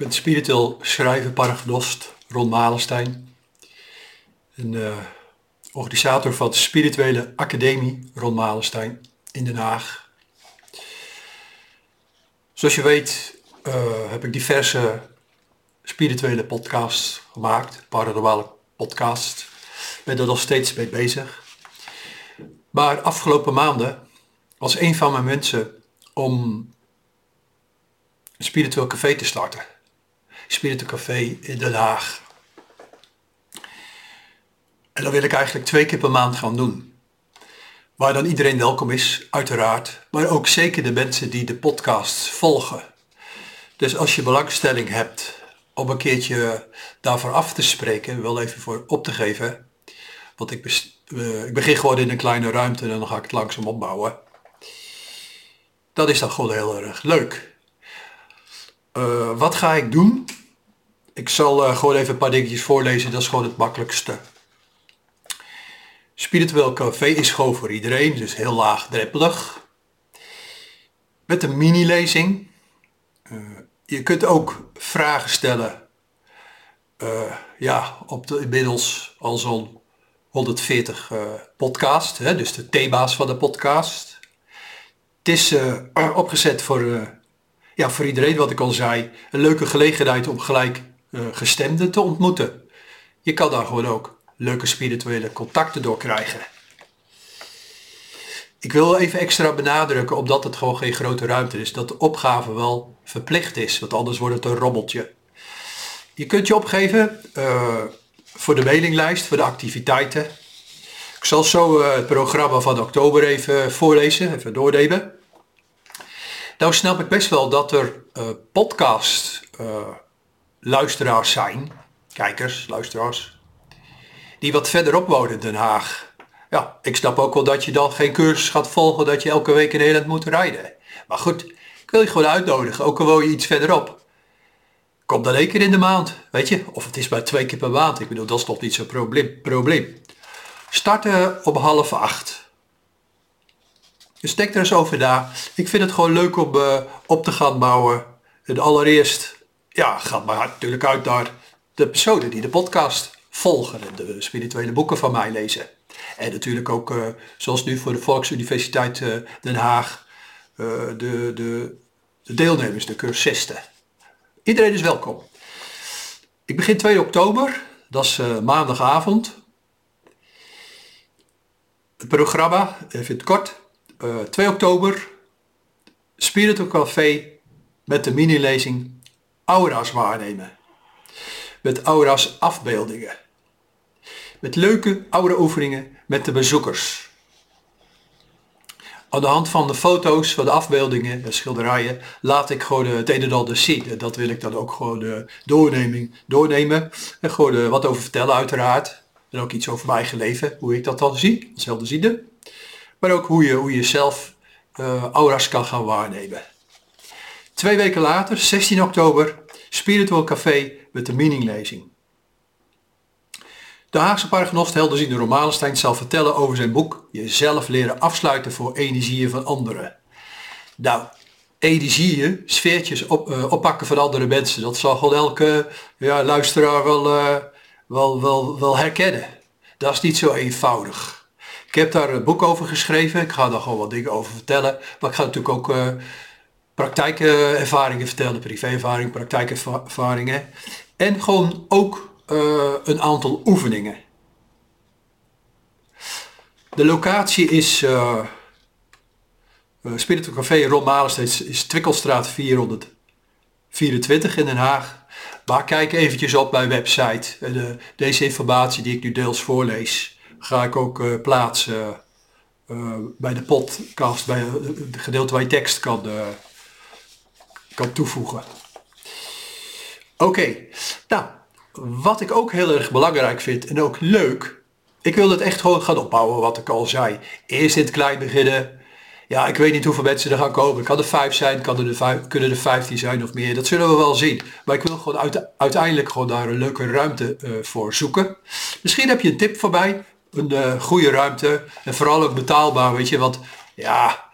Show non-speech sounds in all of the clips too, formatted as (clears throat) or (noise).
ben spiritueel schrijver, paragnost, Ron Malenstein. Een uh, organisator van de Spirituele Academie Ron Malenstein in Den Haag. Zoals je weet uh, heb ik diverse spirituele podcasts gemaakt, paranormale podcast. Ben er nog steeds mee bezig. Maar afgelopen maanden was een van mijn mensen om een spiritueel café te starten. Spiritueel Café in Den Haag. En dat wil ik eigenlijk twee keer per maand gaan doen. Waar dan iedereen welkom is, uiteraard. Maar ook zeker de mensen die de podcasts volgen. Dus als je belangstelling hebt om een keertje daarvoor af te spreken, wel even voor op te geven. Want ik, uh, ik begin gewoon in een kleine ruimte en dan ga ik het langzaam opbouwen. Dat is dan gewoon heel erg leuk. Uh, wat ga ik doen? Ik zal uh, gewoon even een paar dingetjes voorlezen, dat is gewoon het makkelijkste. Spiritueel café is gewoon voor iedereen, dus heel laagdrempelig. Met een mini-lezing. Uh, je kunt ook vragen stellen. Uh, ja, op de inmiddels al zo'n 140 podcast, hè, dus de thema's van de podcast. Het is (clears throat) opgezet voor, ja, voor iedereen, wat ik al zei. Een leuke gelegenheid om gelijk gestemden te ontmoeten. Je kan daar gewoon ook leuke spirituele contacten door krijgen. Ik wil even extra benadrukken, omdat het gewoon geen grote ruimte is, dat de opgave wel verplicht is, want anders wordt het een robbeltje. Je kunt je opgeven uh, voor de mailinglijst, voor de activiteiten. Ik zal zo uh, het programma van oktober even voorlezen, even doornemen. Nou snap ik best wel dat er uh, podcast luisteraars zijn, kijkers, luisteraars, die wat verderop wonen Den Haag. Ja, ik snap ook wel dat je dan geen cursus gaat volgen dat je elke week in Nederland moet rijden. Maar goed, ik wil je gewoon uitnodigen, ook al woon je iets verderop. Kom dan één keer in de maand, weet je, of het is maar twee keer per maand. Ik bedoel, dat is toch niet zo'n probleem. probleem. Starten om half acht. Dus denk er eens over na. Ik vind het gewoon leuk om uh, op te gaan bouwen. En allereerst ja, gaat maar natuurlijk uit naar de personen die de podcast volgen en de spirituele boeken van mij lezen. En natuurlijk ook, uh, zoals nu voor de Volksuniversiteit uh, Den Haag, uh, de, de, de, deelnemers, de cursisten. Iedereen is welkom. Ik begin 2 oktober, dat is maandagavond. Het programma, even het kort. 2 oktober, Spiritual Café met de mini-lezing aura's waarnemen. Met aura's afbeeldingen. Met leuke aura oefeningen met de bezoekers. Aan de hand van de foto's, van de afbeeldingen, de schilderijen, laat ik gewoon het een en ander zien. En dat wil ik dan ook gewoon de doorneming, doornemen. En gewoon er wat over vertellen uiteraard. En ook iets over mijn eigen leven, hoe ik dat dan zie, als helderziende. Maar ook hoe je, hoe je zelf aura's kan gaan waarnemen. Twee weken later, 16 oktober, Spiritual Café met de meaninglezing. De Haagse paragnost Helderzien Romalenstein zal vertellen over zijn boek Jezelf leren afsluiten voor energieën van anderen. Nou, energieën, sfeertjes op, uh, oppakken van andere mensen, dat zal gewoon elke ja, luisteraar wel, uh, wel, wel, wel herkennen. Dat is niet zo eenvoudig. Ik heb daar een boek over geschreven, ik ga daar gewoon wat dingen over vertellen, maar ik ga natuurlijk ook... Uh, praktijkervaringen vertellen, privéervaring, praktijkervaringen. En gewoon ook uh, een aantal oefeningen. De locatie is uh, Café Ron Malensteeds is Twikkelstraat 424 in Den Haag. Maar kijk eventjes op mijn website. De, deze informatie die ik nu deels voorlees, ga ik ook plaatsen bij de podcast, bij het gedeelte waar je tekst kan toevoegen. Oké, nou, wat ik ook heel erg belangrijk vind en ook leuk, ik wil het echt gewoon gaan opbouwen wat ik al zei. Eerst in het klein beginnen. Ja, ik weet niet hoeveel mensen er gaan komen. Kan er vijf zijn, kan er de vijf, kunnen er vijftien zijn of meer. Dat zullen we wel zien. Maar ik wil gewoon uiteindelijk gewoon daar een leuke ruimte uh, voor zoeken. Misschien heb je een tip voor mij. Een uh, goede ruimte. En vooral ook betaalbaar, weet je. Want ja,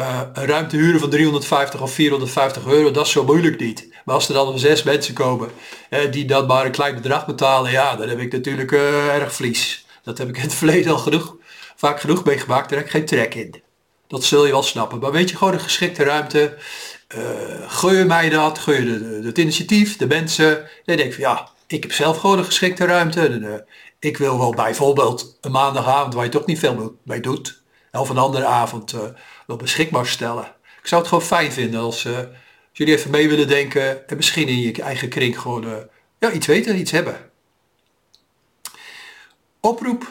uh, een ruimte huren van 350 of 450 euro, dat is zo moeilijk niet. Maar als er dan zes mensen komen eh, die dan maar een klein bedrag betalen, ja, dan heb ik natuurlijk uh, erg vlies. Dat heb ik in het (laughs) verleden al genoeg, vaak genoeg meegemaakt, daar heb ik geen trek in. Dat zul je wel snappen. Maar weet je, gewoon een geschikte ruimte. Uh, gun je mij dat, gun je het initiatief, de mensen. Dan denk ik van ja, ik heb zelf gewoon een geschikte ruimte. Ik wil wel bijvoorbeeld een maandagavond waar je toch niet veel mee doet. Of een andere avond uh, wel beschikbaar stellen. Ik zou het gewoon fijn vinden als, als jullie even mee willen denken. En misschien in je eigen kring gewoon ja, iets weten, iets hebben. Oproep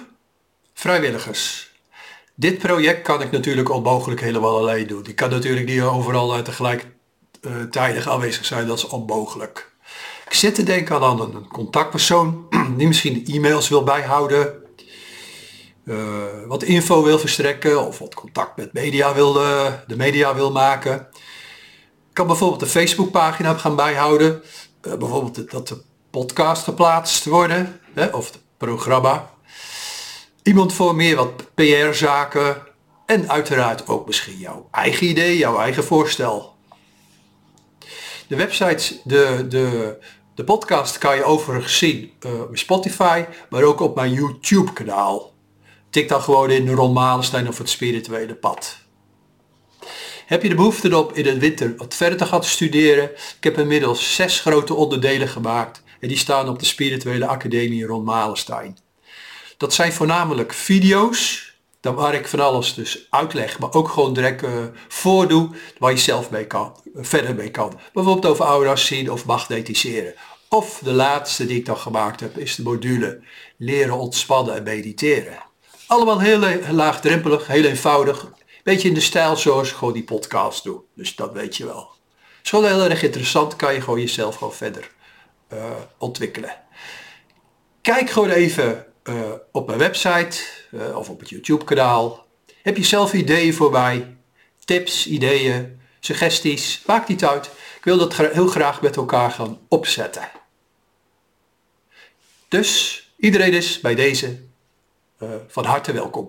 vrijwilligers. Dit project kan ik natuurlijk onmogelijk helemaal alleen doen. Ik kan natuurlijk niet overal tegelijkertijd aanwezig zijn, dat is onmogelijk. Ik zit te denken aan een contactpersoon (clears throat) die misschien e-mails wil bijhouden, uh, wat info wil verstrekken of wat contact met media wil, de media wil maken. Kan bijvoorbeeld de Facebookpagina gaan bijhouden, uh, bijvoorbeeld dat de podcast geplaatst worden hè, of het programma. Iemand voor meer wat PR-zaken en uiteraard ook misschien jouw eigen idee, jouw eigen voorstel. De website, de, de, de podcast kan je overigens zien uh, op Spotify, maar ook op mijn YouTube kanaal. Tik dan gewoon in Ron Malenstein of het spirituele pad. Heb je de behoefte erop in de winter wat verder te gaan studeren? Ik heb inmiddels zes grote onderdelen gemaakt en die staan op de spirituele academie Ron Malenstein. Dat zijn voornamelijk video's, waar ik van alles dus uitleg, maar ook gewoon direct uh, voordoe waar je zelf mee kan, verder mee kan. Bijvoorbeeld over aura's zien of magnetiseren. Of de laatste die ik dan gemaakt heb is de module leren ontspannen en mediteren. Allemaal heel, heel laagdrempelig, heel eenvoudig. Beetje in de stijl zoals ik gewoon die podcast doe. Dus dat weet je wel. Is gewoon heel erg interessant, kan je gewoon jezelf gewoon verder uh, ontwikkelen. Kijk gewoon even uh, op mijn website of op het YouTube kanaal. Heb je zelf ideeën voor mij? Tips, ideeën, suggesties? Maakt niet uit. Ik wil dat heel graag met elkaar gaan opzetten. Dus iedereen is bij deze van harte welkom.